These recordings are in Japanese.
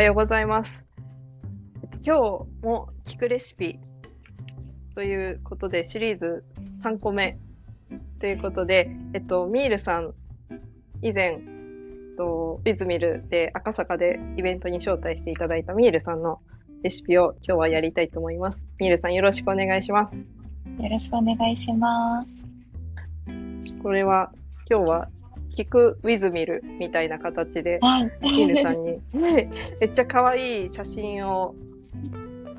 はようございます。えっと今日も聞くレシピということでシリーズ3個目ということで、えっと、ミールさん、以前、えっと、ビズミルで赤坂でイベントに招待していただいたミールさんのレシピを今日はやりたいと思います。ミールさんよろしくお願いします。よろしくお願いします。これは今日は聞くウィズミルみたいな形ではい。ミールさんにめっちゃ可愛い写真を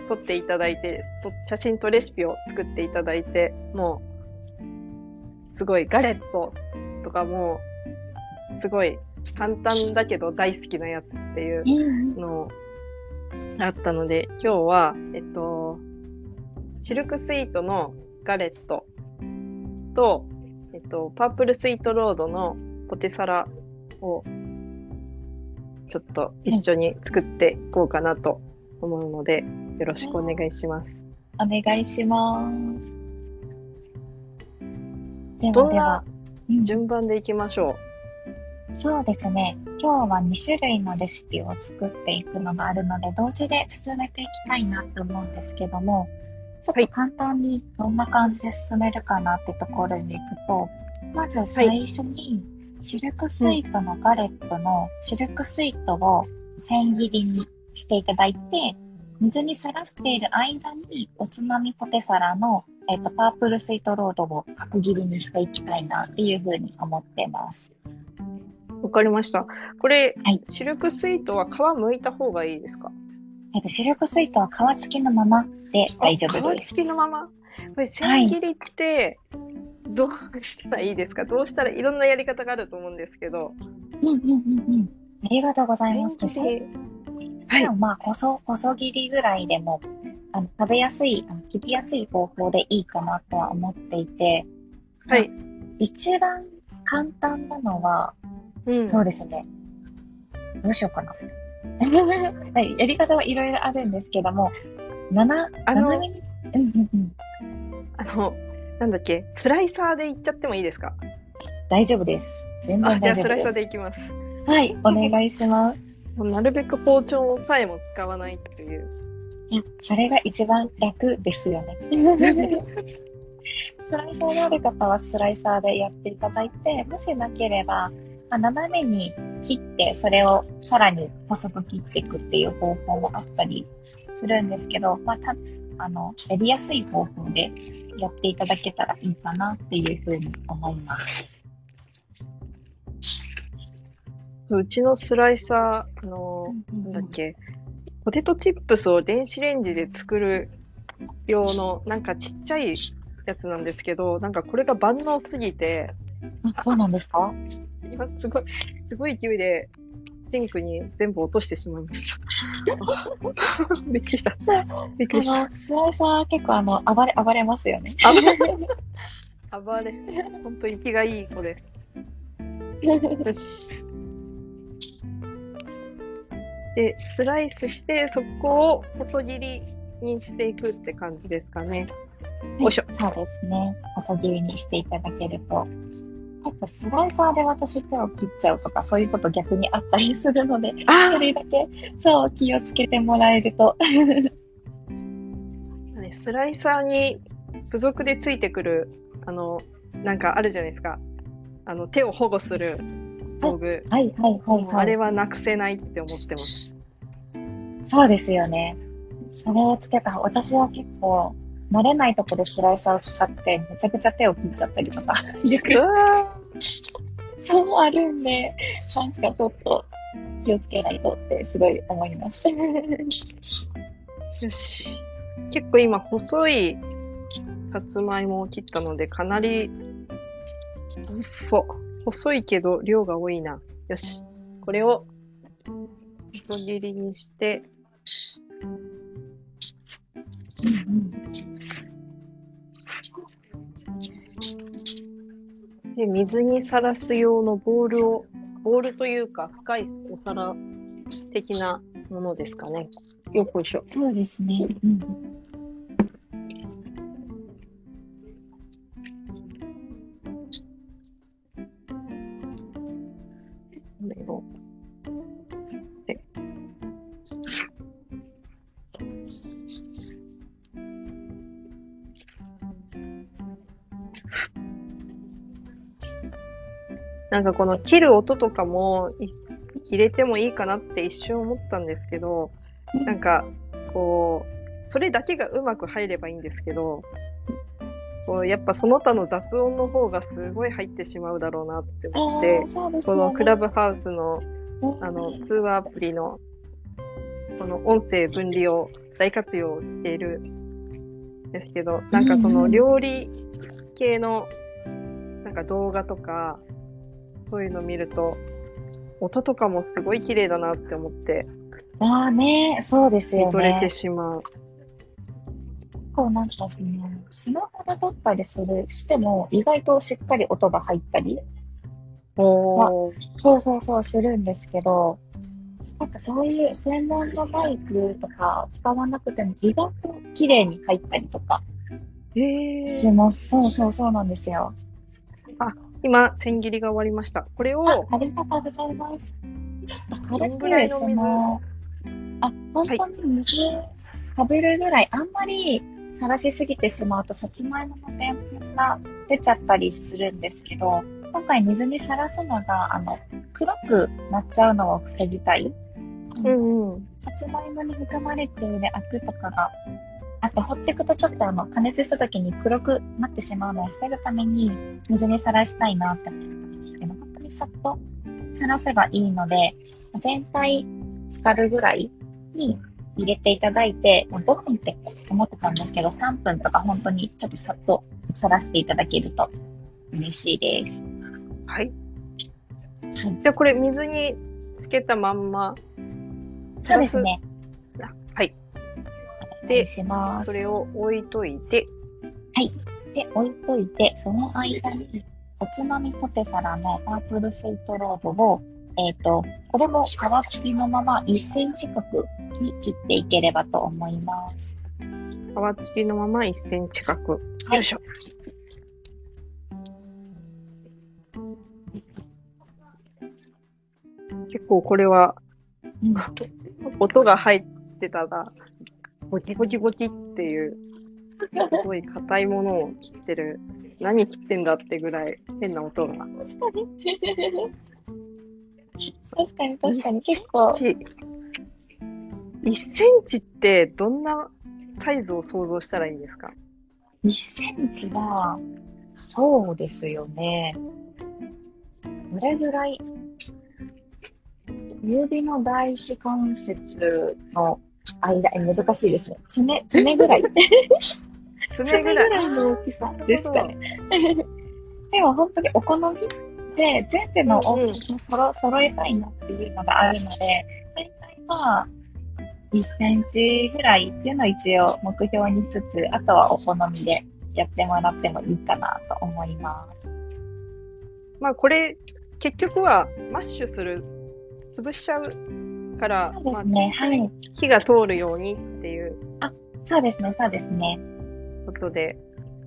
撮っていただいて、と写真とレシピを作っていただいて、もう、すごいガレットとかも、すごい簡単だけど大好きなやつっていううんのあったので、今日は、えっと、シルクスイートのガレットと、えっと、パープルスイートロードのポテサラを、ちょっと一緒に作っていこうかなと思うので、よろしくお願いします。お願いします。ではでは、うん順番でいきましょそうですね。今日は2種類のレシピを作っていくのがあるので、同時で進めていきたいなと思うんですけども、ちょっと簡単にどんな感じで進めるかなってところに行くと、まず最初に、シルクスイートのガレットのシルクスイートを千切りにしていただいて、水にさらしている間におつまみポテサラの、えっとパープルスイートロードを角切りにしていきたいなっていうふうに思ってます。う。わかりました。これ、はいシルクスイートは皮剥いた方がいいですか？えっと、シルクスイートは皮付きのままで大丈夫です。皮付きのまま？これ千切りってどうしたらいいですか、どうしたらいろんなやり方があると思うんですけどうんうんうんうん。ありがとうございます。千切りでもまあ、細、細切りぐらいでも、あの、食べやすい、あの切りやすい方法でいいかなとは思っていて、はい、一番簡単なのは、うん、そうですね。どうしようかな。はい、やり方はいろいろあるんですけども、7、あのうんうんうん。あのなんだっけ？スライサーでいっちゃってもいいですか？大丈夫です。全あ然大丈夫です。じゃあスライサーでいきますはい、お願いします。なるべく包丁さえも使わないっていういや、それが一番楽ですよね。スライサーがある方はスライサーでやっていただいて、もしなければ、まあ、斜めに切って、それをさらに細く切っていくっていう方法もあったりするんですけど、まあ、たあの、やりやすい方法でやっていただけたらいいかなっていうふうに思います。うちのスライサーあのなんだっけポテトチップスを電子レンジで作る用のなんかちっちゃいやつなんですけどなんかこれが万能すぎて。あそうなんですか？今すごいすごい勢いでシンクに全部落としてしまいました びっくりしたびっくりしたあの、スライサー結構あの、暴れ、暴れますよね。暴れ暴れ本当息がいい子ですよし。で、スライスして、そこを細切りにしていくって感じですかね。よいしょそうですね。細切りにしていただけると。結構スライサーで私手を切っちゃうとか、そういうこと逆にあったりするので、あそれだけ、そう、気をつけてもらえると。あ スライサーに付属でついてくる、あの、なんかあるじゃないですか。あの、手を保護する道具。はい、はい、はい、あれはい。はなくせないって思ってます。そうですよね。それをつけた、私は結構、慣れないとこでスライサーを使って、めちゃくちゃ手を切っちゃったりとか、よく そうあるんで、なんかちょっと気をつけないとってすごい思います。ーよし。結構今、細いさつまいもを切ったので、かなり細。細いけど量が多いな。よし。これを細切りにして、で水にさらす用のボールを、ボールというか深いお皿的なものですかね。よっこいしょ。そうですね。うんなんかこの切る音とかもい入れてもいいかなって一瞬思ったんですけど、なんかこう、それだけがうまく入ればいいんですけど、こうやっぱその他の雑音の方がすごい入ってしまうだろうなって思って、あーそうですこのクラブハウスのうん。あの通話アプリのこの音声分離を大活用しているんですけど、なんかその料理系のなんか動画とか、そういうの見ると、音とかもすごい綺麗だなって思って、ああね、そうですよ見とれてね。しまう。こうなんかその、スマホで撮ったりする、しても、意外としっかり音が入ったり、おーそうそうそうするんですけど、なんかそういう専門のマイクとか使わなくても意外と綺麗に入ったりとかえー、します。そうそうそうなんですよ。今、千切りが終わりました。これあを、ありがとうございます。ちょっと軽く、その、あ、本当に水かぶるぐらい、あんまりさらしすぎてしまうと、さつまいもの天ぷが出ちゃったりするんですけど、今回水にさらすのが、あの、黒くなっちゃうのを防ぎたい。うんうん。さつまいもに含まれているアクとかが、あと放っていくとちょっとあの加熱した時に黒くなってしまうのを防ぐために水にさらしたいなって思ったんですけど、本当にさっとさらせばいいので、全体浸かるぐらいに入れていただいて、5分って思ってたんですけど、3分とか本当にちょっとさっとさらしていただけると嬉しいです。はい。はいじゃあこれ水につけたまんま、そうですね。あはい。お願いしますそ。れを置いといて、で、置いといて、その間に、おつまみポテサラのパープルスイートロードを、えっ、と、これも皮付きのまま1センチ角に切っていければと思います。皮付きのまま1センチ角。はいよいしょ。結構これはうん、音が入ってたら、ボキボキボキっていう、すごい硬いものを切ってる。何切ってんだってぐらい変な音が。確かに。確かに、確かに。結構、1センチってどんなサイズを想像したらいいんですか？1センチは、そうですよね。どれぐらい、指の第一関節の間、え難しいですね。爪、爪ぐらい。爪ぐらい。の大きさですかね。でも本当にお好みで全部の大きさを揃揃えたいなっていうのがあるので、大体まあ、1センチぐらいっていうのを一応目標にしつつ、あとはお好みでやってもらってもいいかなと思います。まあこれ、結局はマッシュする、潰しちゃうから、そうですね。まあはい。火が通るようにっていうそうですね、そうですね。ことで、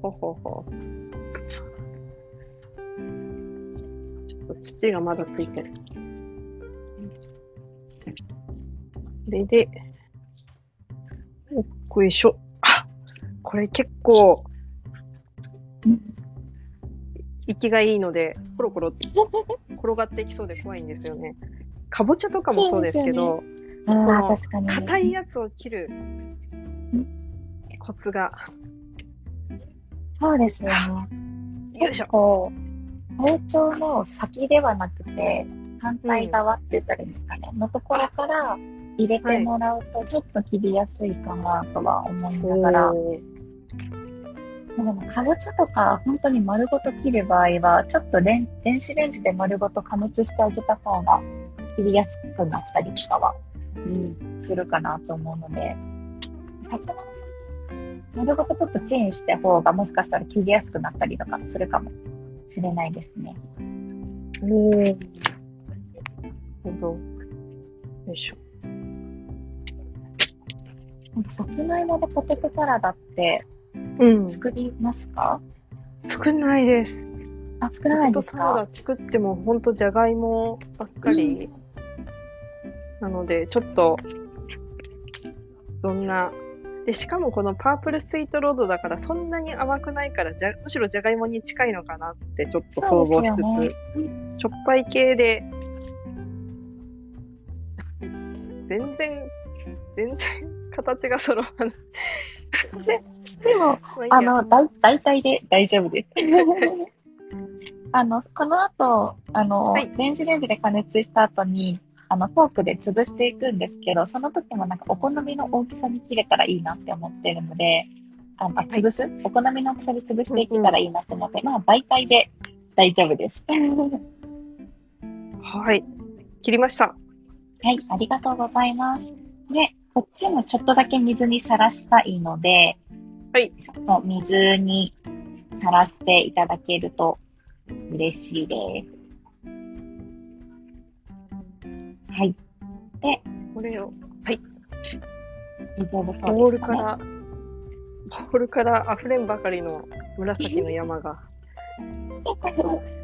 ほほほ。ちょっと土がまだついてる。これで、おっこいしょ。あ、これ結構うん、息がいいので、コロコロ転がっていきそうで怖いんですよね。かぼちゃとかもそうですけど。硬いやつを切る。コツが、そうですよね。よいしょ。包丁の先ではなくて、反対側って言ったらいいんですかね、のところから入れてもらうと、ちょっと切りやすいかなとは思いながら、でも、かぼちゃとか、本当に丸ごと切る場合は、ちょっと電子レンジで丸ごと加熱してあげた方が切りやすくなったりとかは、うん、するかなと思うので、さつまいも丸ごとちょっとチンした方がもしかしたら切りやすくなったりとかするかもしれないですね。おー。なるほど。よいしょ。さつまいもでポテトサラダってうん。作りますか？作んないです。あ、作らないですサラかダ作ってもほんとじゃがいもばっかり。なので、ちょっと、どんなで、しかもこのパープルスイートロードだからそんなに甘くないから、じゃむしろじゃがいもに近いのかなってちょっと想像しつつ、そうですしょっぱい系で、全然、全然形が揃わない。でも、まあの、だい大体で大丈夫です。あの、この後、あの、はい電子レンジで加熱した後に、あの、フォークで潰していくんですけど、その時もなんかお好みの大きさに切れたらいいなって思ってるので、あの、あ潰す、お好みの大きさで潰していけたらいいなって思って、まあ、大体で大丈夫です。はい。切りました。はい、ありがとうございます。で、こっちもちょっとだけ水にさらしたいので、はい。ちょっと水にさらしていただけると嬉しいです。はい。で、これを、大丈夫そうボー。ルから、ボールから溢れんばかりの紫の山が、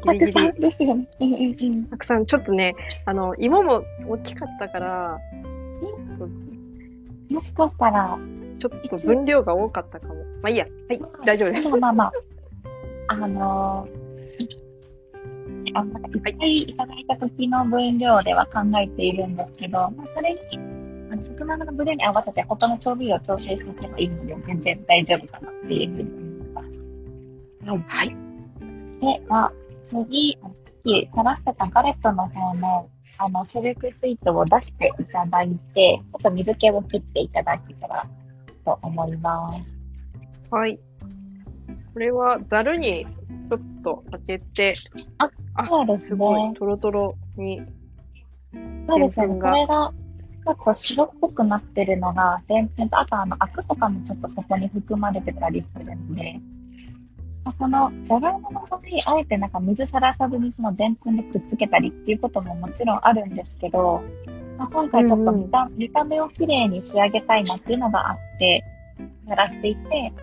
たくさんですよね。うんうんうん。たくさん、ちょっとね、あの、芋も大きかったから、もしかしたら、ちょっと分量が多かったかも。まあいいや。はい、大丈夫です。まあまあまあ。あのー、あなんかいっぱいいただいた時の分量では考えているんですけど、まあ、それに、あの魚の分量に合わせて他の調味料を調整していけばいいので、全然大丈夫かなっていうふうに思います。はい。はい。では、次、さっき垂らしてたガレットの方の、あの、シルクスイートを出していただいて、ちょっと水気を切っていただけたらと思います。はい。これはざるにちょっと開けて、あそうですすごいね。トロトロに。そうですよね。これが、ちょっと白っぽくなってるのが、でんぷんと、あとあの、アクとかもちょっとそこに含まれてたりするんで、まあその、じゃがいもの方に、あえてなんか水さらさずにそのでんぷんでくっつけたりっていうことももちろんあるんですけど、まあ、今回ちょっと見た,、見た目をきれいに仕上げたいなっていうのがあって、やらせていて、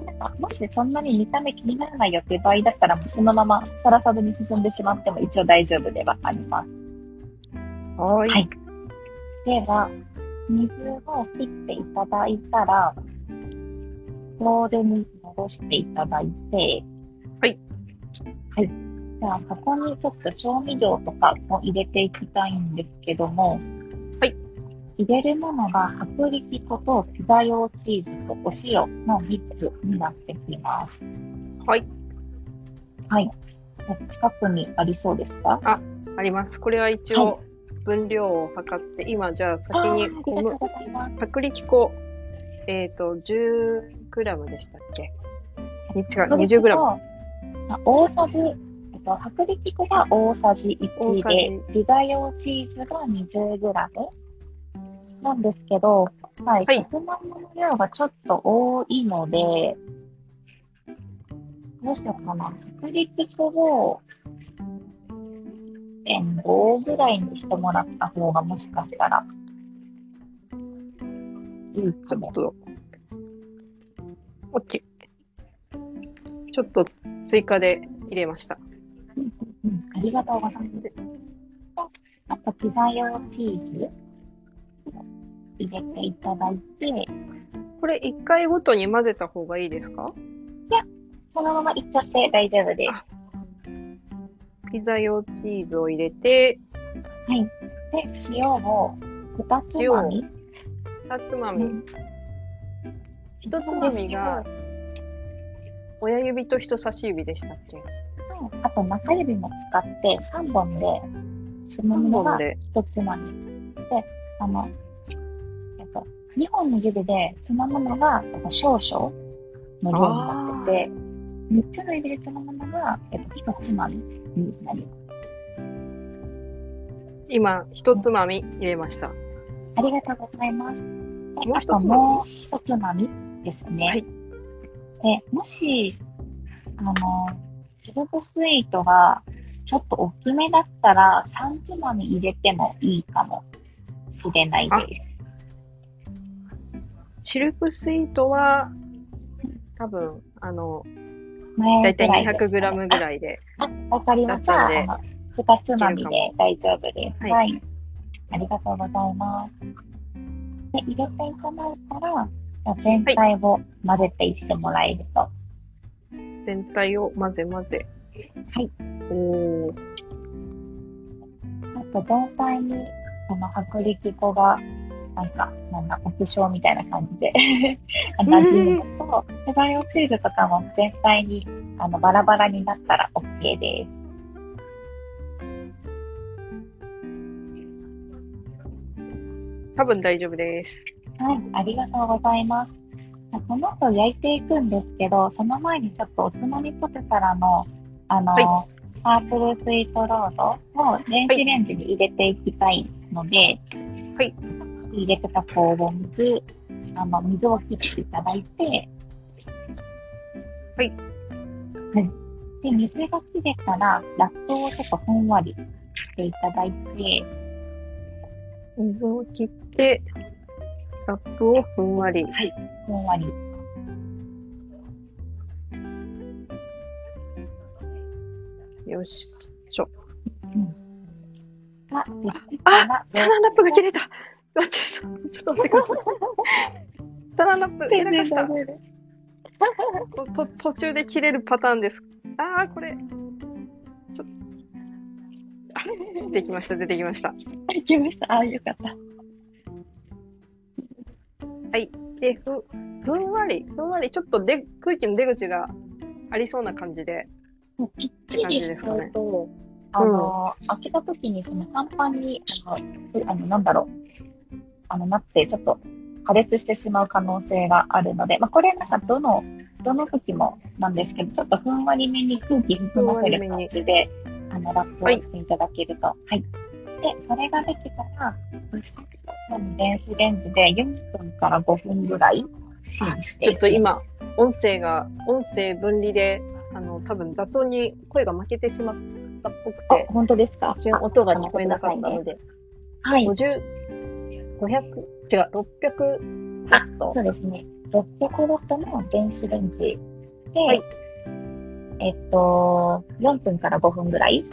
なんかもしそんなに見た目気にならないよっていう場合だったら、もうそのままさらさずに進んでしまっても一応大丈夫ではあります。はい。はいでは、水を切っていただいたら、ボウルに戻していただいて、はい。はい。じゃあ、ここにちょっと調味料とかを入れていきたいんですけども、はい。入れるものが薄力粉とピザ用チーズとお塩の3つになってきます。はい。はい。近くにありそうですか？あります。これは一応分量を測って、今じゃあ先に小麦。薄力粉、えっ、と、10グラムでしたっけ？違う、20グラム。あ大さじ、えっと、薄力粉が大さじ1大さで、ピザ用チーズが20グラムなんですけど、はい、はいさつまいもの量がちょっと多いので、どうしようかな。薄力粉を1.5ぐらいにしてもらった方がもしかしたらいいかもちょっ。と、OK。ちょっと追加で入れました。うん、ありがとうございます。あと、ピザ用チーズ入れていただいて、これ1回ごとに混ぜた方がいいですか？そのままいっちゃって大丈夫です。あピザ用チーズを入れて、はい。で、塩を2つまみ。2つまみ。うん1つまみが親指と人差し指でしたっけ？あと、中指も使って3本でつまむのが本で。1つまみ。で、あの、えっと、2本の指でつまむのが、えっと、少々の量になってて、3つの指でつまむのが、えっと、1つまみになります。今、1つまみ入れました。ありがとうございます。でもう一つまみ？もう一つまみですね。はいで、もし、あの、シルブスイートがちょっと大きめだったら、3つまみ入れてもいいかもしれないです。シルクスイートは、多分、あの、前だいたいぐらです200グラムぐらいで。あ、わかりました。だったんであの2つまみで大丈夫です。はいはい。ありがとうございます。で、入れていただいたら、全体を混ぜていってもらえると。全体を混ぜ混ぜ。はい。おー。あと全体にこの薄力粉がなんか、なんだ、お化粧みたいな感じで馴染むのと、手バイオチーズとかも全体にあのバラバラになったら OK です。多分大丈夫です。はい、ありがとうございます。この後焼いていくんですけど、その前にちょっとおつまみポテサラの、あの、はパープルスイートロードを電子レンジに入れていきたいので、はい。入れてた氷水、あの、水を切っていただいて、はい。はい。で、水が切れたら、ラップをちょっとふんわりしていただいて、水を切って、ラップをふんわり。ふんわり。よしちょ。ができたらあ、サランラップが切れた。待って、ちょっと待ってください。サランラップ、やらかした。と途中で切れるパターンです。ああ、これ。ちょっと。あ、出てきました、出てきました。できました。あ、よかった。で、ふ、ふんわり、ふんわり、ちょっとで空気の出口がありそうな感じで。もうぴっちりしちゃうと、あの、開けた時にそのパンパンに、あの、えあのなんだろう、あの、なって、ちょっと破裂してしまう可能性があるので、まあ、これなんかどの、どの時もなんですけど、ちょっとふんわりめに空気含ませる感じで、あの、ラップをしていただけると。はい。で、それができたら、電子レンジで4分から5分ぐらいチンして。ちょっと今、音声が、音声分離で、あの、多分雑音に声が負けてしまったっぽくあて、、本当ですか？一瞬音が聞こえなかったので、はい。50、500、違う、600ワットそうですね。600ワットの電子レンジで、はいえっと、4分から5分ぐらい、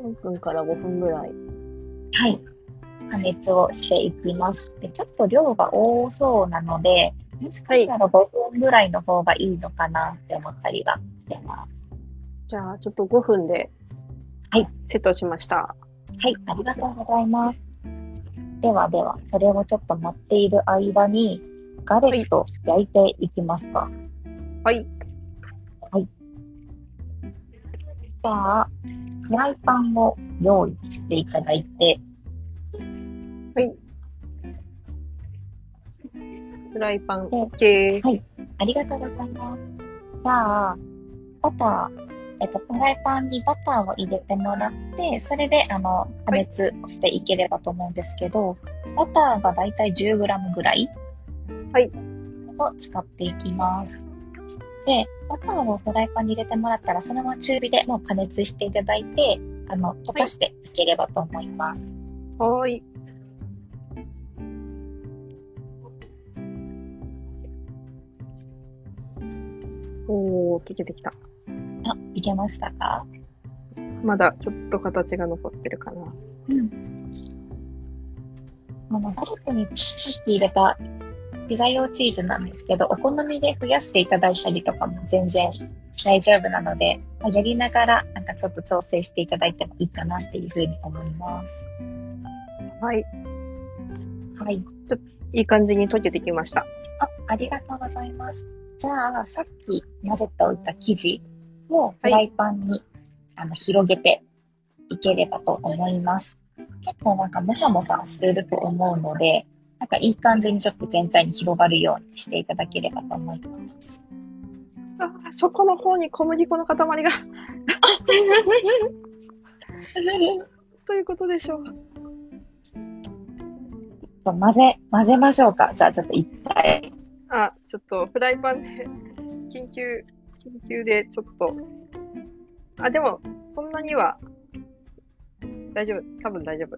4分から5分ぐらい。はい、加熱をしていきます。で、ちょっと量が多そうなので、もしかしたら5分ぐらいの方がいいのかなって思ったりはしてます。じゃあ、ちょっと5分で、はい。セットしました。はい、ありがとうございます。ではでは、それをちょっと待っている間に、ガレット焼いていきますか。はい。じゃあ、フライパンを用意していただいて、フライパンで OK。ありがとうございます。じゃあ、バター、えっと、フライパンにバターを入れてもらって、それで、あの、加熱をしていければと思うんですけど、バターがだいたい 10g ぐらいはいを使っていきます。で、バターをフライパンに入れてもらったら、そのまま中火でもう加熱していただいて、あの、溶かしていければと思います。はーい。おー、溶けてきた。あ、いけましたか？まだちょっと形が残ってるかな。うん。あの、確にさっき入れたピザ用チーズなんですけど、お好みで増やしていただいたりとかも全然大丈夫なので、まあやりながらなんかちょっと調整していただいてもいいかなっていうふうに思います。はい。はい。いい感じに溶けてきました。あ、ありがとうございます。じゃあ、さっき混ぜておいた生地をフライパンに、あの広げていければと思います。結構なんかもさもさしていると思うので、なんかいい感じにちょっと全体に広がるようにしていただければと思います。あーそこの方に小麦粉の塊が。ということでしょう。混ぜ、混ぜましょうか。じゃあちょっといっぱい。あ、ちょっとフライパンで、緊急、緊急でちょっと。あ、でも、そんなには、大丈夫。多分大丈夫。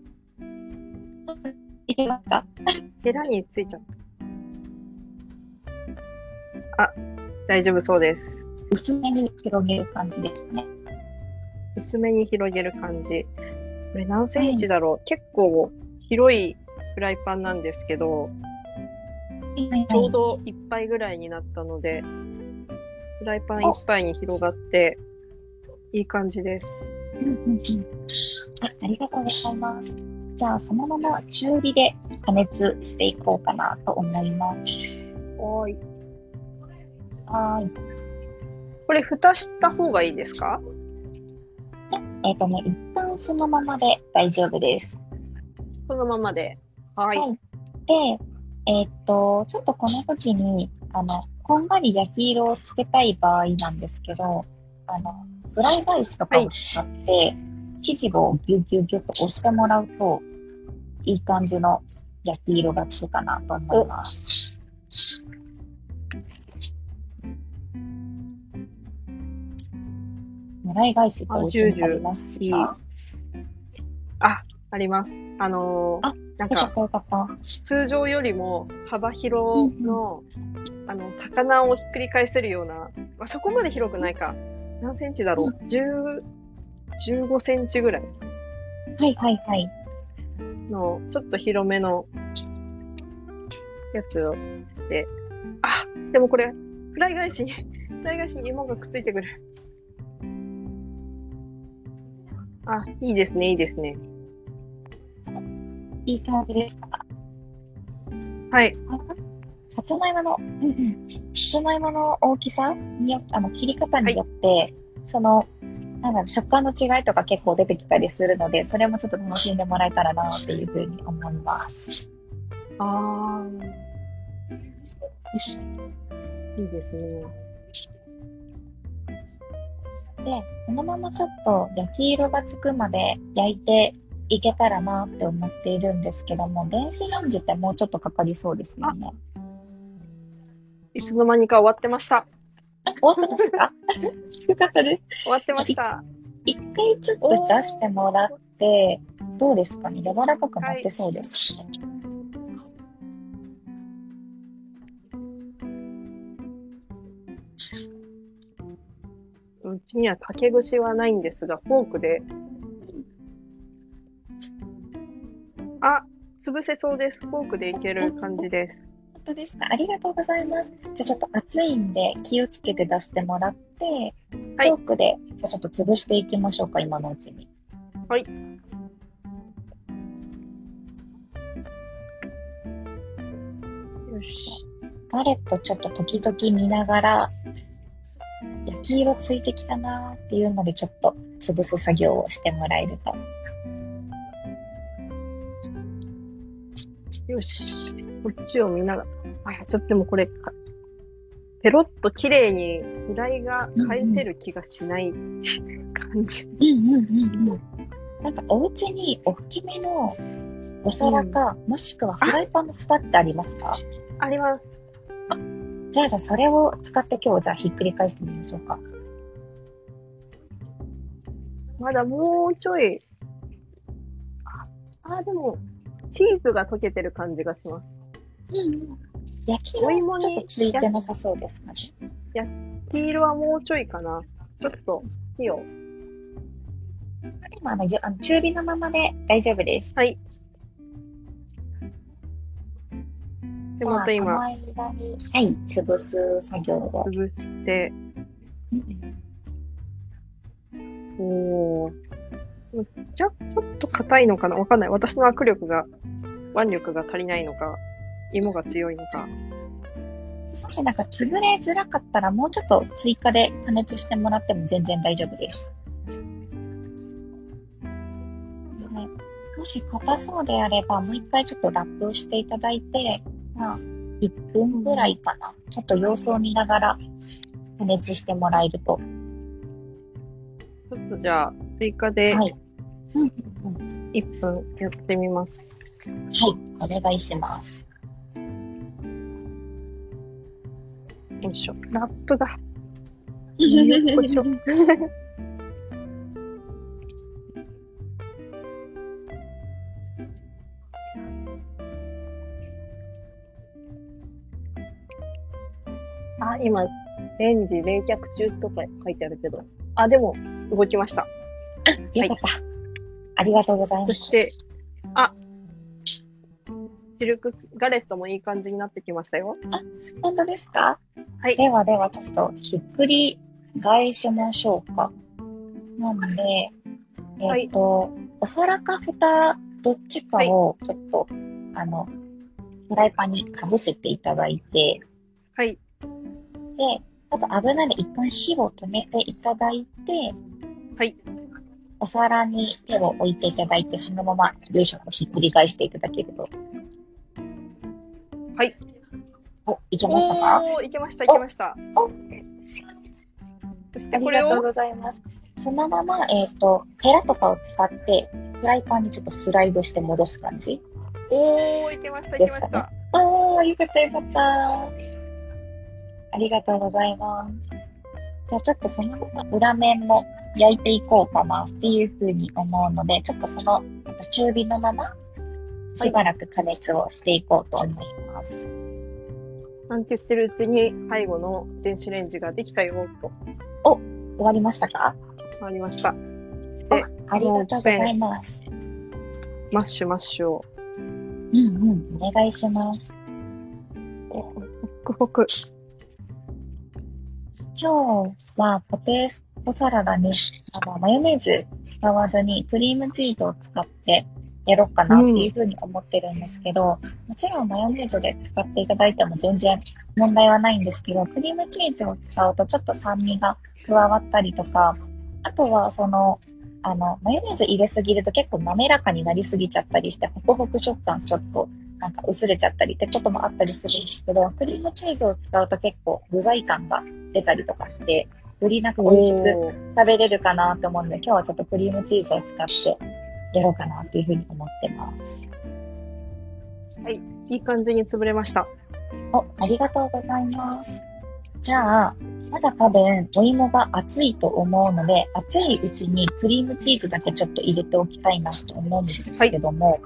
いけますか？ヘラについちゃった。あ、大丈夫そうです。薄めに広げる感じですね。薄めに広げる感じ。これ何センチだろう、結構広いフライパンなんですけど、ちょうど一杯ぐらいになったので、フライパン一杯に広がって、いい感じです。うんうんうん。あありがとうございます。じゃあ、そのまま中火で加熱していこうかなと思います。はーい。はーい。これ、蓋した方がいいですか？えっ、とね、一旦そのままで大丈夫です。そのままで。はい。はいで、えっ、と、ちょっとこの時に、あの、こんがり焼き色をつけたい場合なんですけど、あの、フライ返しとかを使って、生地をギュギュギュッと押してもらうと、いい感じの焼き色がつくかなと思います。狙い返しってお家にありますいいかあ、あります。あのーあなんか。通常よりも幅広の、あの、魚をひっくり返せるような、まあ、そこまで広くないか。何センチだろう、10 ?15 センチぐらいはいはいはい。の、ちょっと広めのやつを。で、あ、でもこれ、フライ返しに、フライ返しに芋がくっついてくる。あ、いいですね、いいですね。いい感じですか？はい。さつまいもの、さつまいもの大きさによあの切り方によって、その、なんだろう、食感の違いとか結構出てきたりするので、それもちょっと楽しんでもらえたらなっていうふうに思います。あよしー、いいですね。で、このままちょっと焼き色がつくまで焼いていけたらなって思っているんですけども、電子レンジってもうちょっとかかりそうですよね。いつの間にか終わってました。終わってますか？よかったです。終わってました。一回ちょっと出してもらって、どうですかね？柔らかくなってそうですね？うちには竹串はないんですが、フォークで。あ、潰せそうです。フォークでいける感じです。本当ですか？ありがとうございます。じゃあちょっと熱いんで気をつけて出してもらって、はいフォークで、じゃあちょっと潰していきましょうか、今のうちに。はい。よし。ガレットちょっと時々見ながら、焼き色ついてきたなーっていうので、ちょっと潰す作業をしてもらえると。よし。こっちを見ながら。あ、ちょっとでもこれ、かペロッと綺麗にフライが返せる気がしない感じ。うんうんうんうん。なんかお家に大きめのお皿か、もしくはフライパンの蓋ってありますか？あります。じゃあじゃあそれを使って今日じゃあひっくり返してみましょうか。まだもうちょい。あ、あでも、チーズが溶けてる感じがします。うんうん。焼き色ちょっとついてなさそうですかね。黄色はもうちょいかな。ちょっと火を。今あのあの中火のままで大丈夫です。はい。で、また今、その間に、はい、潰す作業を。潰して、うんおー。じゃ、ちょっと硬いのかな？わかんない。私の握力が、腕力が足りないのか、芋が強いのか。もしなんか潰れづらかったらもうちょっと追加で加熱してもらっても全然大丈夫です。はい、もし硬そうであればもう一回ちょっとラップをしていただいて、まあ、1分ぐらいかな。ちょっと様子を見ながら加熱してもらえると。ちょっとじゃあ、追加ではい。うんうんうん1分やってみます。はい、お願いします。よいしょ。ラップが。よいしょ。あ、今、レンジ冷却中とか書いてあるけど。あ、でも、動きました。よかった。ありがとうございます。そして、あ、シルクスガレットもいい感じになってきましたよ。あ、本当ですか？はい。ではでは、ちょっとひっくり返しましょうか。なんで、えっ、と、お皿か蓋、どっちかをちょっと、あの、フライパンにかぶせていただいて、はい。で、あと油で一旦火を止めていただいて、はい。お皿に手を置いていただいて、そのまま、よいしょとひっくり返していただけると。はい。お、いけましたか？おーいけました、いけました。おそしてこれありがとうを、ございます。そのまま、えっ、と、ヘラとかを使って、フライパンにちょっとスライドして戻す感じ。おー、いけました、いけました。ああ、よかったよかった。ありがとうございます。じゃあちょっとそのまま裏面も焼いていこうかなっていうふうに思うので、ちょっとその中火のまましばらく加熱をしていこうと思います。なんて言ってるうちに、背後の電子レンジができたよ、と終わりましたか？なりました。そしあて、ありがとうございます。マッシュマッシュを、うんうん、お願いします。ホクホク。今日はポテトサラダにあのマヨネーズ使わずにクリームチーズを使ってやろうかなっていうふうに思ってるんですけど、もちろんマヨネーズで使っていただいても全然問題はないんですけど、クリームチーズを使うとちょっと酸味が加わったりとか、あとはその、あの、マヨネーズ入れすぎると結構滑らかになりすぎちゃったりして、ホクホク食感ちょっとなんか薄れちゃったりってこともあったりするんですけど、クリームチーズを使うと結構具材感が出たりとかして、よりなんか美味しく食べれるかなと思うので、今日はちょっとクリームチーズを使ってやろうかなっていうふうに思ってます。いい感じに潰れました。お、ありがとうございます。じゃあ、まだ多分お芋が熱いと思うので、熱いうちにクリームチーズだけちょっと入れておきたいなと思うんですけども、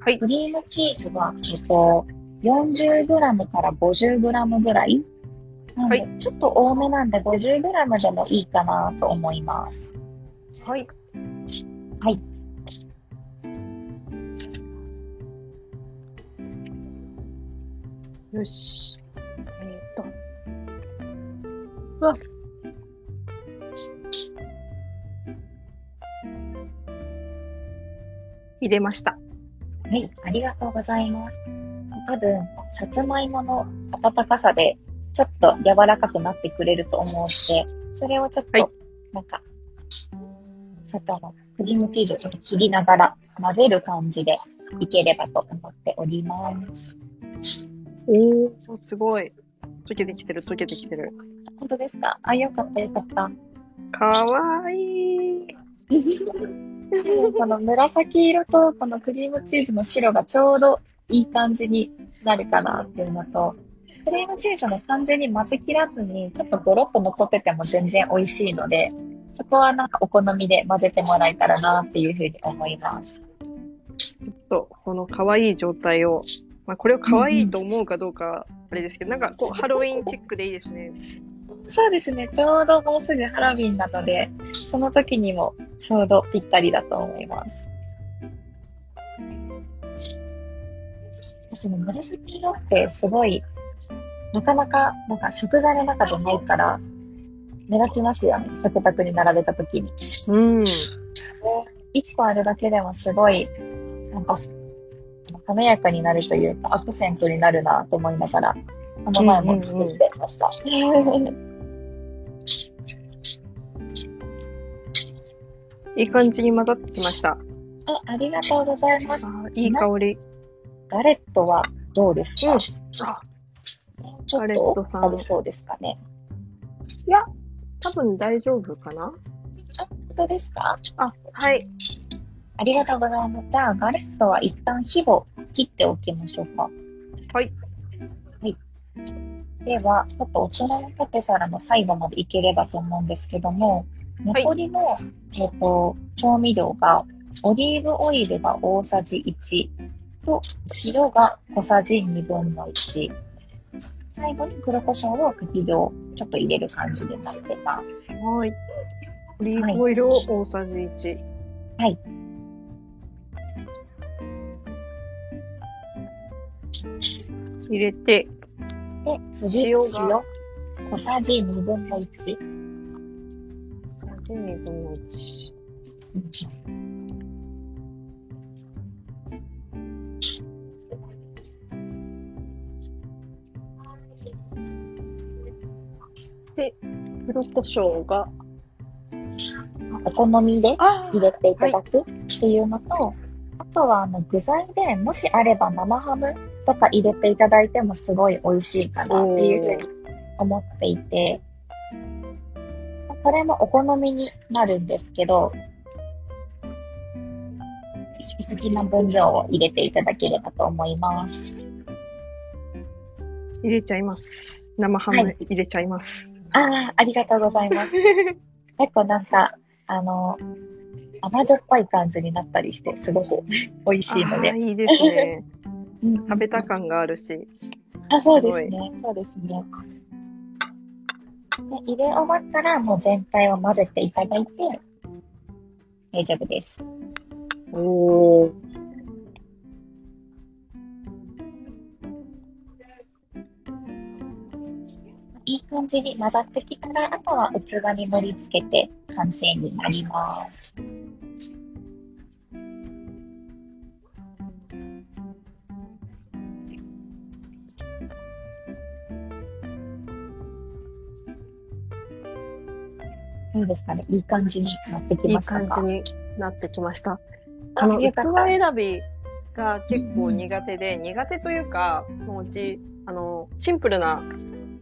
はいク。リームチーズは、えっと、40g から 50g ぐらいなんで、はちょっと多めなんで 50g でもいいかなと思います。はい。はい。よし。えーっと。うわ。入れました。はい、ありがとうございます。多分、さつまいもの温かさで、ちょっと柔らかくなってくれると思うので、それをちょっと、はいなんか、外のクリームチーズをちょっと切りながら混ぜる感じでいければと思っております。おお、すごい。溶けてきてる、溶けてきてる。本当ですか？あ、よかったよかった。かわいい。この紫色とこのクリームチーズの白がちょうどいい感じになるかなっていうのと、クリームチーズも完全に混ぜ切らずに、ちょっとゴロッと残ってても全然美味しいので、そこはなんかお好みで混ぜてもらえたらなっていうふうに思います。ちょっと、この可愛い状態を、まあ、これを可愛いと思うかどうか、あれですけど、なんかこう、ハロウィンチックでいいですね。そうですね。ちょうどもうすぐハロウィンなので、その時にもちょうどぴったりだと思います。その紫色ってすごい、なかなか、なんか食材の中でないから、目立ちますよね。食卓に並べた時に。うん。一個あるだけでもすごい、なんか、華やかになるというか、アクセントになるなと思いながら、この前も作ってました。いい感じに混ざってきました。あありがとうございます。いい香り。ガレットはどうですか、うんあ、ちょっとありそうですかね？多分大丈夫かな？あ、本当ですか？あ、はい。ありがとうございます。じゃあ、ガレットは一旦火を切っておきましょうか。はい。はい。では、ちょっとおつまみポテサラの最後までいければと思うんですけども、はい残りの、えっと調味料が、オリーブオイルが大さじ1と、塩が小さじ2分の1。最後に黒胡椒を適量ちょっと入れる感じになってます。はい。オリーブオイルを大さじ1。はい。入れて、で、次、塩小さじ2分の1。さじ2分の1。黒胡椒が、お好みであ入れていただくっていうのと、あとはあの具材でもしあれば生ハムとか入れていただいてもすごい美味しいかなっていうふうに思っていて、これもお好みになるんですけど、好きな分量を入れていただければと思います。入れちゃいます。生ハムはい入れちゃいます。ああ、ありがとうございます。結構なんか、あの、甘じょっぱい感じになったりして、すごく 美味しいのでいいですね。うん食べた感があるし。あ、そうですね。そうですね。で入れ終わったら、もう全体を混ぜていただいて、大丈夫です。おー。いい感じに混ざってきたら、あとは器に盛り付けて完成になります。いいですかね？いい感じになってきいいましたか？感じになってきました。ああの、器選びが結構苦手で、苦手というか、もううち、あの、シンプルな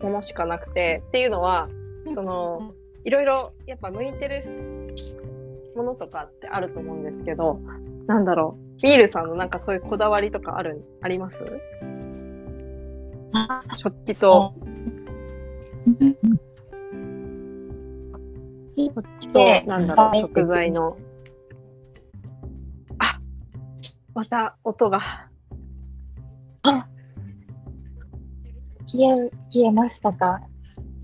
ものしかなくて、っていうのは、その、いろいろやっぱ向いてるものとかってあると思うんですけど、なんだろう。ビールさんのなんかそういうこだわりとかある、あります？あ食器と、う。ん食器と、なんだろう、食材の。あまた音が。消え、消えましたか？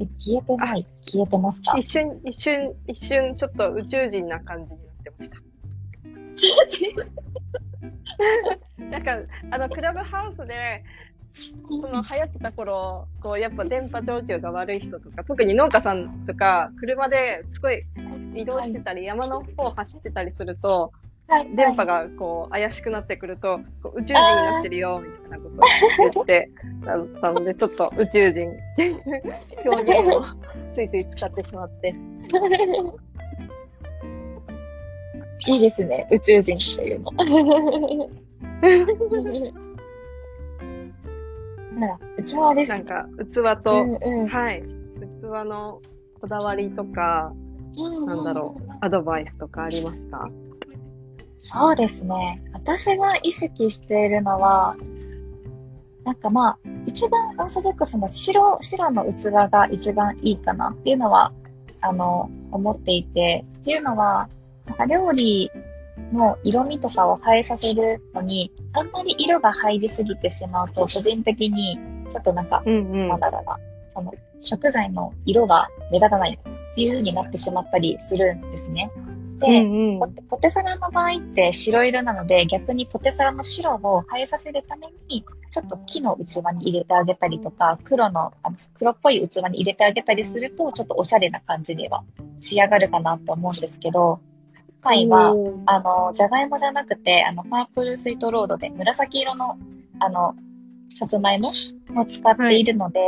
え消えてない？消えてますか一瞬、一瞬、一瞬、ちょっと宇宙人な感じになってました。なんか、あの、クラブハウスで、その流行ってた頃、こう、やっぱ電波状況が悪い人とか、特に農家さんとか、車ですごい移動してたり、山の方走ってたりすると、はい電波がこう怪しくなってくると、宇宙人になってるよ、みたいなことを言って、たので、ちょっと宇宙人っていう表現をついつい使ってしまって。いいですね、宇宙人っていうの。器ですなんか、器と、うんうん。はい、器のこだわりとか、なんだろう、アドバイスとかありますか？そうですね。私が意識しているのは、なんかまあ、一番オーソドックスの白、白の器が一番いいかなっていうのは、あの、思っていて、っていうのは、なんか料理の色味とかを映えさせるのに、あんまり色が入りすぎてしまうと、個人的に、ちょっとなんか、うんうんなんだろうな、その、食材の色が目立たないっていう風になってしまったりするんですね。で、うんうん。ポテポテサラの場合って白色なので、逆にポテサラの白を映えさせるために、ちょっと木の器に入れてあげたりとか、黒の、あの黒っぽい器に入れてあげたりすると、ちょっとおしゃれな感じには仕上がるかなと思うんですけど、今回は、あの、じゃがいもじゃなくて、あの、パープルスイートロードで紫色の、あの、さつまいもを使っているので、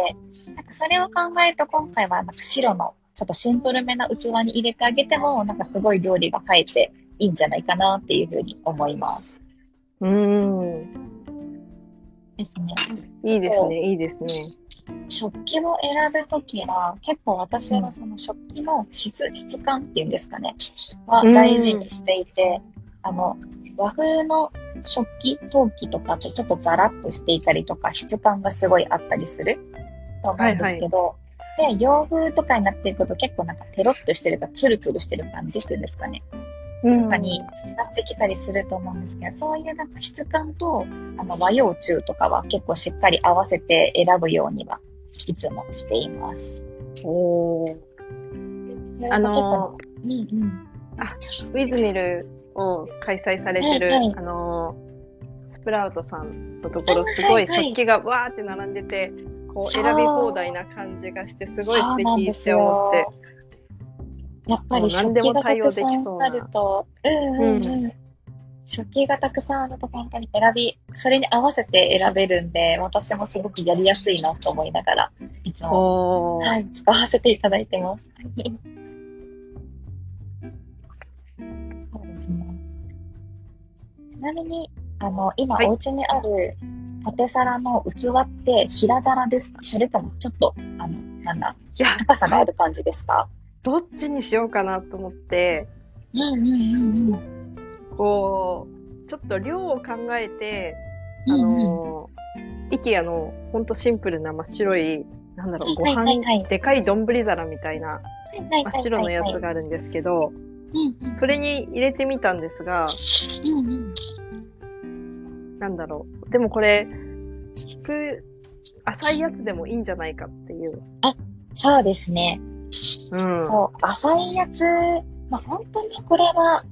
なんかそれを考えると今回はなんか白のちょっとシンプルめな器に入れてあげても、なんかすごい料理が映えていいんじゃないかなっていうふうに思います。うん。ですね。いいですね、いいですね。食器を選ぶときは、結構私はその食器の質、質感っていうんですかね、は大事にしていて、あの、和風の食器、陶器とかってちょっとザラッとしていたりとか、質感がすごいあったりすると思うんですけど、で、洋風とかになっていくと結構なんかテロッとしてるか、ツルツルしてる感じっていうんですかね。うんとかになってきたりすると思うんですけど、そういうなんか質感と、あの和洋中とかは結構しっかり合わせて選ぶようにはいつもしています。おあのうんうん。ウィズミルを開催されてる、はいはいあのススプラウトさんのところ、すごい食器がわーって並んでて、こうそう選び放題な感じがして、すごい素敵って思って。やっぱり食器がたくさんなあると、うんうんうん。食器がたくさんあると本当に選び、それに合わせて選べるんで、私もすごくやりやすいなと思いながら、いつも、はい、使わせていただいてます。そうですね。ちなみに、あの、今、はいお家にある縦皿の器って平皿ですか？それともちょっと、あの、なんだ、高さがある感じですか？どっちにしようかなと思って、うんうんうんうん。こう、ちょっと量を考えて、あのー、イケアのほんとシンプルな真っ白い、なんだろう、ごはいはいはい。飯、でかい丼皿みたいな真っ白のやつがあるんですけど、うんうん。それに入れてみたんですが、うんうんなんだろう。でもこれ、引く、浅いやつでもいいんじゃないかっていう。そうですね。うん。そう、浅いやつ、まあ本当にこれは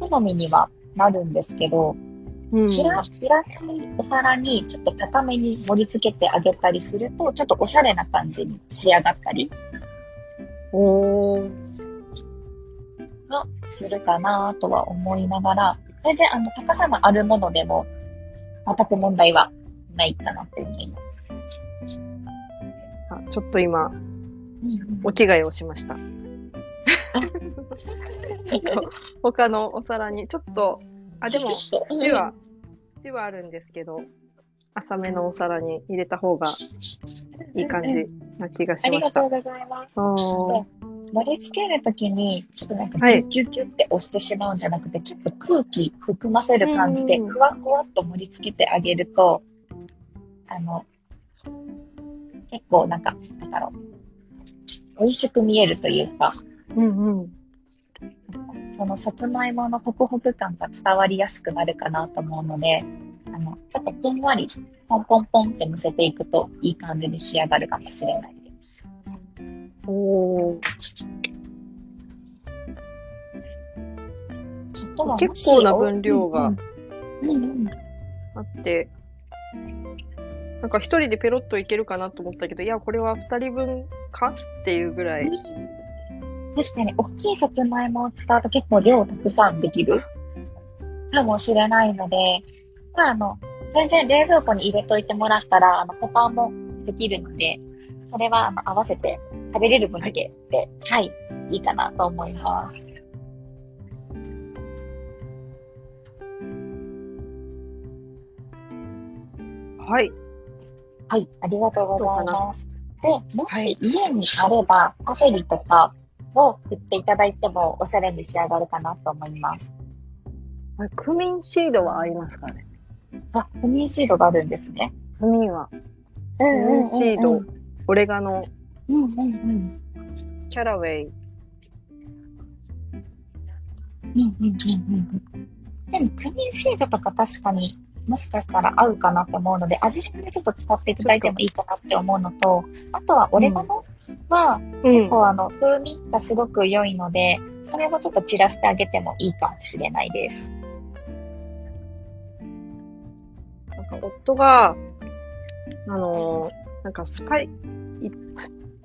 好みにはなるんですけど、うん。平平たいお皿にちょっと高めに盛り付けてあげたりすると、ちょっとおしゃれな感じに仕上がったりおー。がするかなとは思いながら、全然あの高さのあるものでも全く問題はないかなって思います。あちょっと今、うんお着替えをしました。他のお皿に、ちょっと、あ、でも、縁は、縁はあるんですけど、浅めのお皿に入れた方がいい感じな気があしましたりがとう。ございます。盛り付けるときに、ちょっとなんかはい。キュッキュッキュッって押してしまうんじゃなくて、ちょっと空気含ませる感じで、うん。ふわふわっと盛り付けてあげると、あの、結構なんか、なんだろう、美味しく見えるというか、うんうん。そのさつまいものホクホク感が伝わりやすくなるかなと思うので、あの、ちょっとふんわり、ポンポンポンって乗せていくと、いい感じに仕上がるかもしれないおー。あとは結構な分量があって、なんか一人でペロッといけるかなと思ったけど、いや、これは二人分かっていうぐらい。確かに、大きいさつまいもを使うと結構量たくさんできるかもしれないので、まあ、あの、全然冷蔵庫に入れといてもらったら、あの、保管もできるので、それは、あの、合わせて食べれる分だけで、はい、いいかなと思います。はい。はい、ありがとうございます。で、もしはい家にあれば、パセリとかを振っていただいても、おしゃれに仕上がるかなと思います。クミンシードは合いますかねあ、クミンシードがあるんですね。クミンは、うんクミンシード、オレガノ、うんうんうん。キャラウェイ。うんうんうんうんでも、クミンシードとか確かにもしかしたら合うかなと思うので、味変でちょっと使っていただいてもいいかなって思うのと、あとはオレガノはうん結構あの風味がすごく良いので、それをちょっと散らしてあげてもいいかもしれないです。なんか夫が、あのーなんかスパイ、い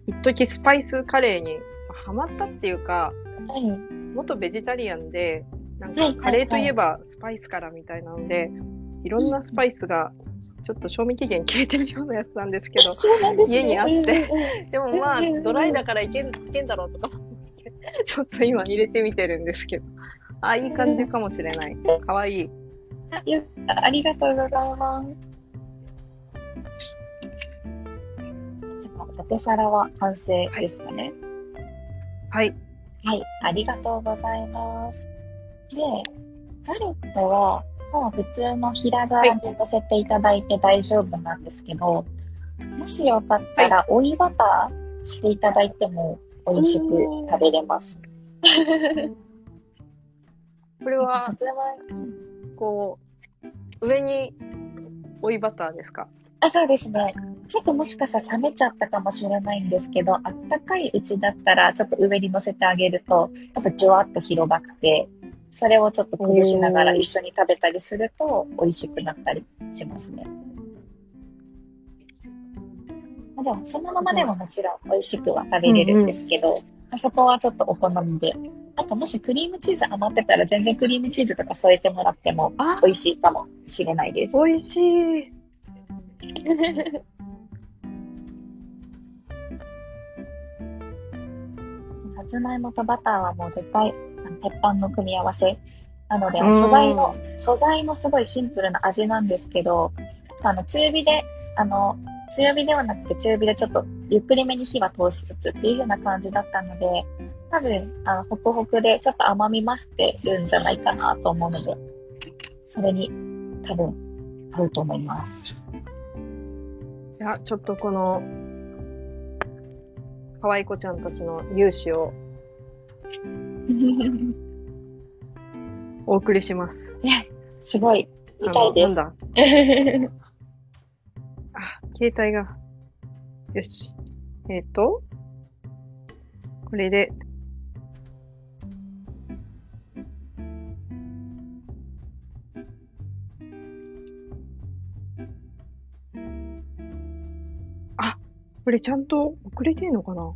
一時スパイスカレーにハマったっていうか、はい。元ベジタリアンで、なんはいかカレーといえばスパイスからみたいなので、いろんなスパイスがちょっと賞味期限切れてるようなやつなんですけど、ね家にあってでもまあドライだからいけんいけんだろうとか思って、ちょっと今入れてみてるんですけど、あ、いい感じかもしれない。かわいい。あよありがとうございます。じゃあ、ポテサラは完成ですかね。はい。はい、ありがとうございます。で、ガレットは、もう普通の平皿に乗せていただいて大丈夫なんですけど、もしよかったら、追いバターしていただいても美味しく食べれます。これはさ、つまいこう、上に追いバターですか？あ、そうですね。ちょっともしかしたら冷めちゃったかもしれないんですけど、あったかいうちだったら、ちょっと上に乗せてあげると、ちょっとジュワッと広がって、それをちょっと崩しながら一緒に食べたりすると美味しくなったりしますね。まあでも、そのままでももちろん美味しくは食べれるんですけど、あそこはちょっとお好みで。あと、もしクリームチーズ余ってたら全然クリームチーズとか添えてもらってもあ、美味しいかもしれないです。美味しい。つまいもとバターはもう絶対鉄板の組み合わせなのでうん素材の素材のすごいシンプルな味なんですけどあの中火であの強火ではなくて中火でちょっとゆっくりめに火は通しつつっていう風な感じだったので多分あのホクホクでちょっと甘み増してるんじゃないかなと思うのでそれに多分合うと思います。いや、ちょっとこの、可愛い子ちゃんたちの勇姿を お送りします。ねすごい見たいです。なんだ？あ、携帯が。よし。えっ、と、これで、これちゃんと遅れてんのかな？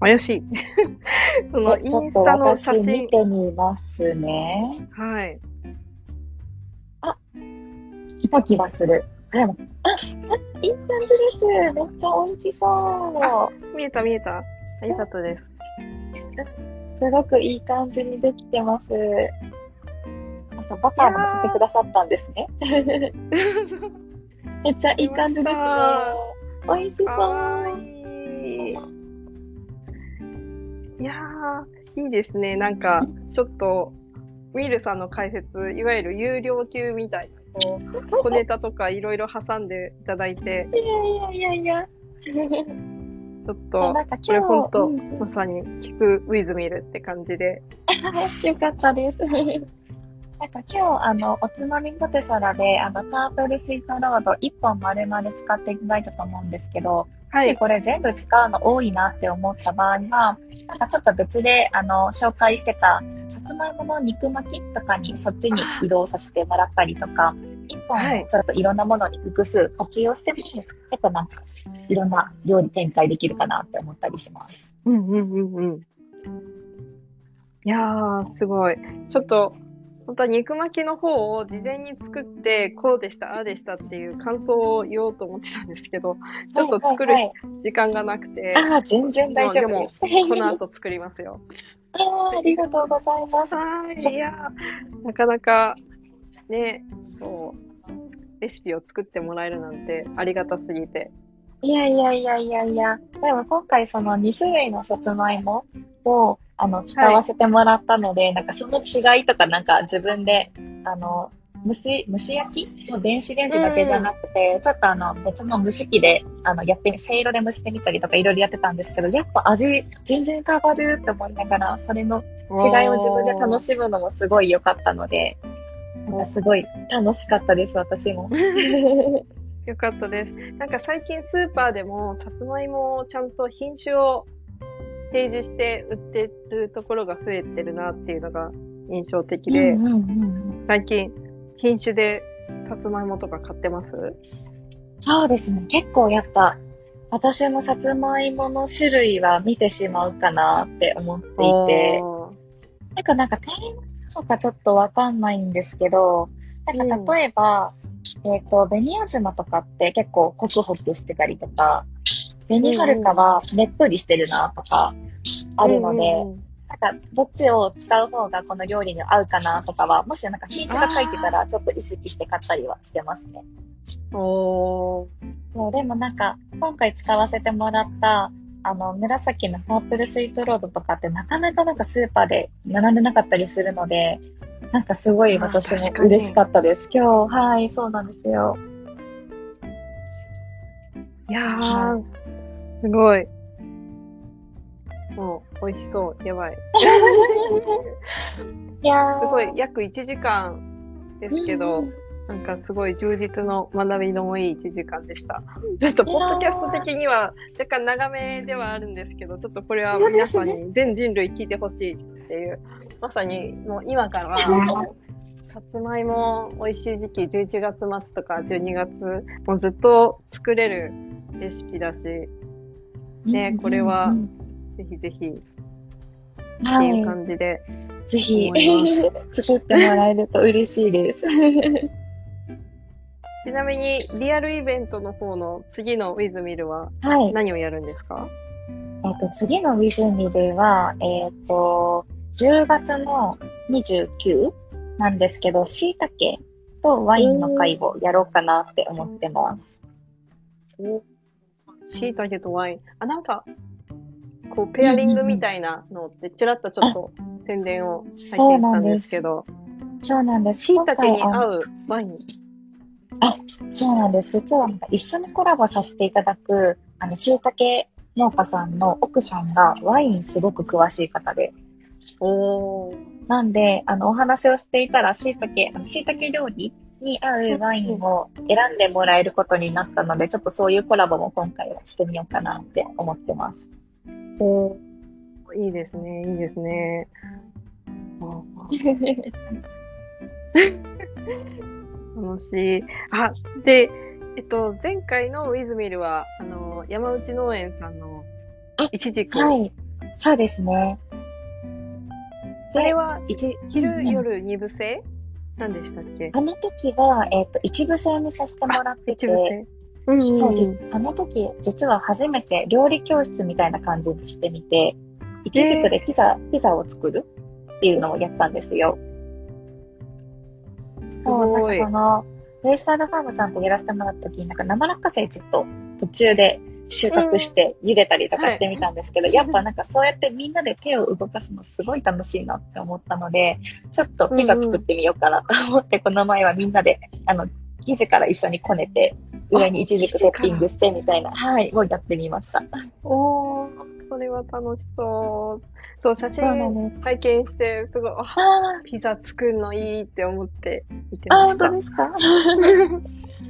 怪しい。そのインスタの写真。てみますね。はい。来た気がする。あ、あいい感じです。めっちゃ美味しそう。見えた見えた。あよかったです。すごくいい感じにできてます。あと、バターも乗せてくださったんですね。めっちゃいい感じですね。美味しそう。いやー、いいですね。なんか、ちょっと、ウィルさんの解説、いわゆる有料級みたいな、こう、小ネタとかいろいろ挟んでいただいて、いやいやいやいや。ちょっと、これ本当、うんまさに聞くウィズミルって感じで。よかったです。なんか今日、あの、おつまみポテサラで、あの、パープルスイートロード1本丸々使っていただいたと思うんですけど、もはい。しこれ全部使うの多いなって思った場合は、なんかちょっと別で、あの、紹介してた、さつまいもの肉巻きとかにそっちに移動させてもらったりとか、一本はいちょっといろんなものに複数活用しても、結構なんか、いろんな料理展開できるかなって思ったりします。うんうんうんうん。いやー、すごい。ちょっと、本当は肉巻きの方を事前に作って、こうでした、ああでしたっていう感想を言おうと思ってたんですけど、ちょっと作るはいはい時間がなくて、はいああ、全然大丈夫です。この後作りますよ。ありがとうございます。はい。いやー、なかなか、ね、そう、レシピを作ってもらえるなんてありがたすぎて。いやいやいやいやいや、でも今回その2種類のさつまいもをあの使わせてもらったので、なんかその違いとかなんか自分で、あの、蒸し、蒸し焼き？の電子レンジだけじゃなくて、ちょっとあの別の蒸し器であのやってみ、せいろで蒸してみたりとかいろいろやってたんですけど、やっぱ味全然変わるって思いながら、それの違いを自分で楽しむのもすごい良かったので、なんかすごい楽しかったです、私も。よかったです。なんか最近スーパーでもさつまいもをちゃんと品種を提示して売ってるところが増えてるなっていうのが印象的で、うんうんうんうん。最近品種でさつまいもとか買ってます？そうですね。結構やっぱ、私もさつまいもの種類は見てしまうかなって思っていて、なんかなんか店員とかちょっとわかんないんですけど、なんか例えば、えっ、と、紅あずまとかって結構ホクホクしてたりとか、紅はるかはねっとりしてるなとかあるので、うんうんうんなんかどっちを使う方がこの料理に合うかなとかは、もしなんか品種が書いてたらちょっと意識して買ったりはしてますね。おーそう、でもなんか、今回使わせてもらった、あの、紫のパープルスイートロードとかってなかなかなんかスーパーで並んでなかったりするので、なんかすごい私も嬉しかったです。今日、はい、そうなんですよ。いやー、すごい。もう、美味しそう。やばい。いやーすごい、約1時間ですけど、うんなんかすごい充実の学びのいい1時間でした。ちょっと、ポッドキャスト的には若干長めではあるんですけど、ちょっとこれは皆さんに全人類聞いてほしいっていうまさにもう今から、さつまいも美味しい時期、11月末とか12月、もうずっと作れるレシピだし、ねこれはうんぜひぜひっていうい。感じで。ぜひ思い作ってもらえると嬉しいです。ちなみに、リアルイベントの方の次のウィズミルははい。何をやるんですか？えっと、次のウィズミルは、えっと、10月の29なんですけど、椎茸とワインの会をやろうかなって思ってます。椎茸とワイン。あ、なんか、こう、ペアリングみたいなのって、ちらっとちょっと宣伝を拝見したんですけど、そうなんです。椎茸に今回あの合うワイン。そうなんです。実はなんか一緒にコラボさせていただく、あの、椎茸農家さんの奥さんがワインすごく詳しい方で、おー。なんで、あの、お話をしていたら、椎茸、あの椎茸料理に合うワインを選んでもらえることになったので、ちょっとそういうコラボも今回はしてみようかなって思ってます。おーいいですね、いいですね。あ楽しい。あ、で、えっと、前回のウィズミルは、あの、山内農園さんのあいちじく。はい。そうですね。あれは、一昼、うんうん夜二部制何でしたっけ？あの時は、えっ、と、一部制にさせてもらってて、そう。あの時、実は初めて料理教室みたいな感じにしてみて、いちじくでピザ、ピザを作るっていうのをやったんですよ。そう、なんかその、ベイスタードファームさんとやらせてもらった時に、なんか生落花生ちょっと途中で収穫して茹でたりとかしてみたんですけど、やっぱなんかそうやってみんなで手を動かすのすごい楽しいなって思ったので、ちょっとピザ作ってみようかなと思って、この前はみんなで、あの、生地から一緒にこねて、上にイチジクトッピングしてみたいな、はい、をやってみました。おー、それは楽しそう。そう、写真です。拝見して、すごい、あ、あピザ作るのいいって思って見てあ、あました本当。ですか？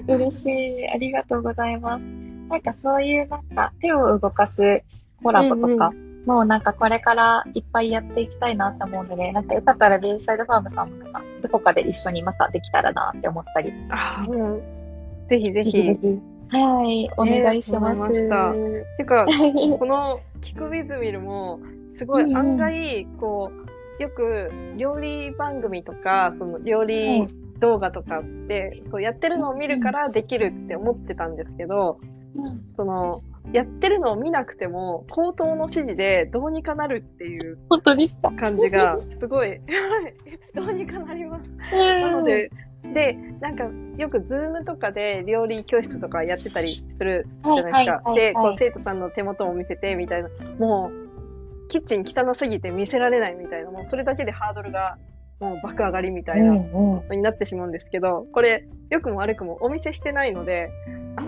嬉しい。ありがとうございます。なんかそういうなんか手を動かすコラボとか、もうなんかこれからいっぱいやっていきたいなと思うので、なんかよかったらベイサイドファームさんもなんかどこかで一緒にまたできたらなって思ったり。あー、うん。ぜひぜひ。ぜひぜひ。はい、お願いします。思いましたてか、このキクウィズミルも、すごい案外、こう、よく料理番組とか、その料理動画とかって、そうやってるのを見るからできるって思ってたんですけど、うんその、やってるのを見なくても、口頭の指示でどうにかなるっていう本当ですか感じが、すごい、どうにかなります。なので、で、なんか、よくズームとかで料理教室とかやってたりするじゃないですか。で、こう、生徒さんの手元を見せて、みたいな。もう、キッチン汚すぎて見せられないみたいな、もうそれだけでハードルが、もう爆上がりみたいなうんうん。のになってしまうんですけど、これ、良くも悪くもお見せしてないので、あの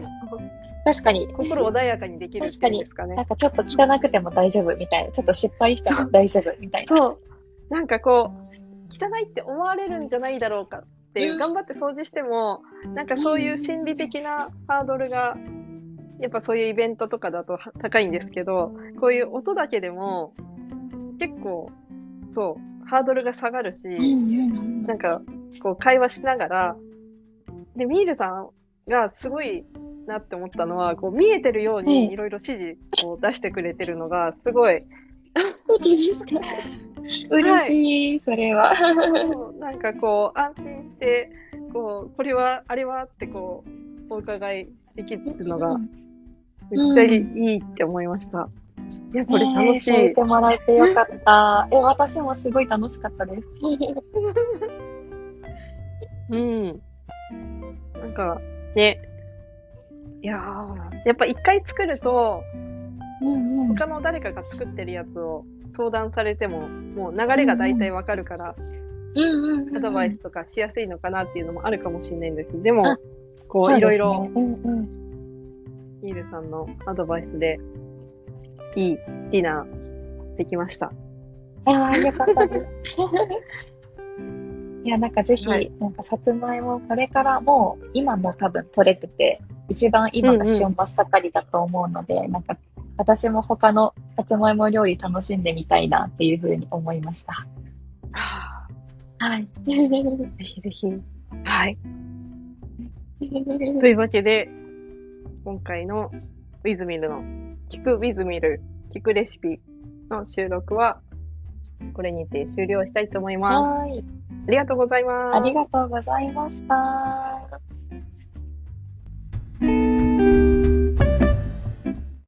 確かに。心穏やかにできるっていうんですかねなん。かちょっと汚くても大丈夫みたいな。ちょっと失敗しても大丈夫みたいな。そう。なんかこう、汚いって思われるんじゃないだろうかっていうう、ん頑張って掃除しても、なんかそういう心理的なハードルが、やっぱそういうイベントとかだとは高いんですけど、こういう音だけでも、結構、そう、ハードルが下がるし、なんか、こう会話しながら、で、ミールさんがすごいなって思ったのは、こう見えてるよううんにいろいろ指示を出してくれてるのが、すごい、本当ですか？嬉しい、それは。なんかこう、安心して、こう、これは、あれはってこう、お伺いできるのが、めっちゃいい,、いいって思いました。いや、これ楽しい。ねえそうしてもらえてよかった。え、私もすごい楽しかったです。うん。なんか、ね。いやーやっぱ一回作ると、うんうん。他の誰かが作ってるやつを相談されても、もう流れが大体わかるから。アドバイスとかしやすいのかなっていうのもあるかもしれないんですけど、でもあ、こう、いろいろ、うんうん。ミールさんのアドバイスで、いいディナーできました。ああ、よかったです。いや、なんかぜひ、はいなんかさつまいも、これからもう、今も多分取れてて、一番今が旬真っ盛りだと思うので、なんか、私も他のさつまいも料理楽しんでみたいなっていうふうに思いました。ははい。あ、ぜひぜひ。はい。というわけで、今回のウィズミルの聞くウィズミル、聞くレシピの収録は、これにて終了したいと思います。はい。ありがとうございます。ありがとうございました。Thank you.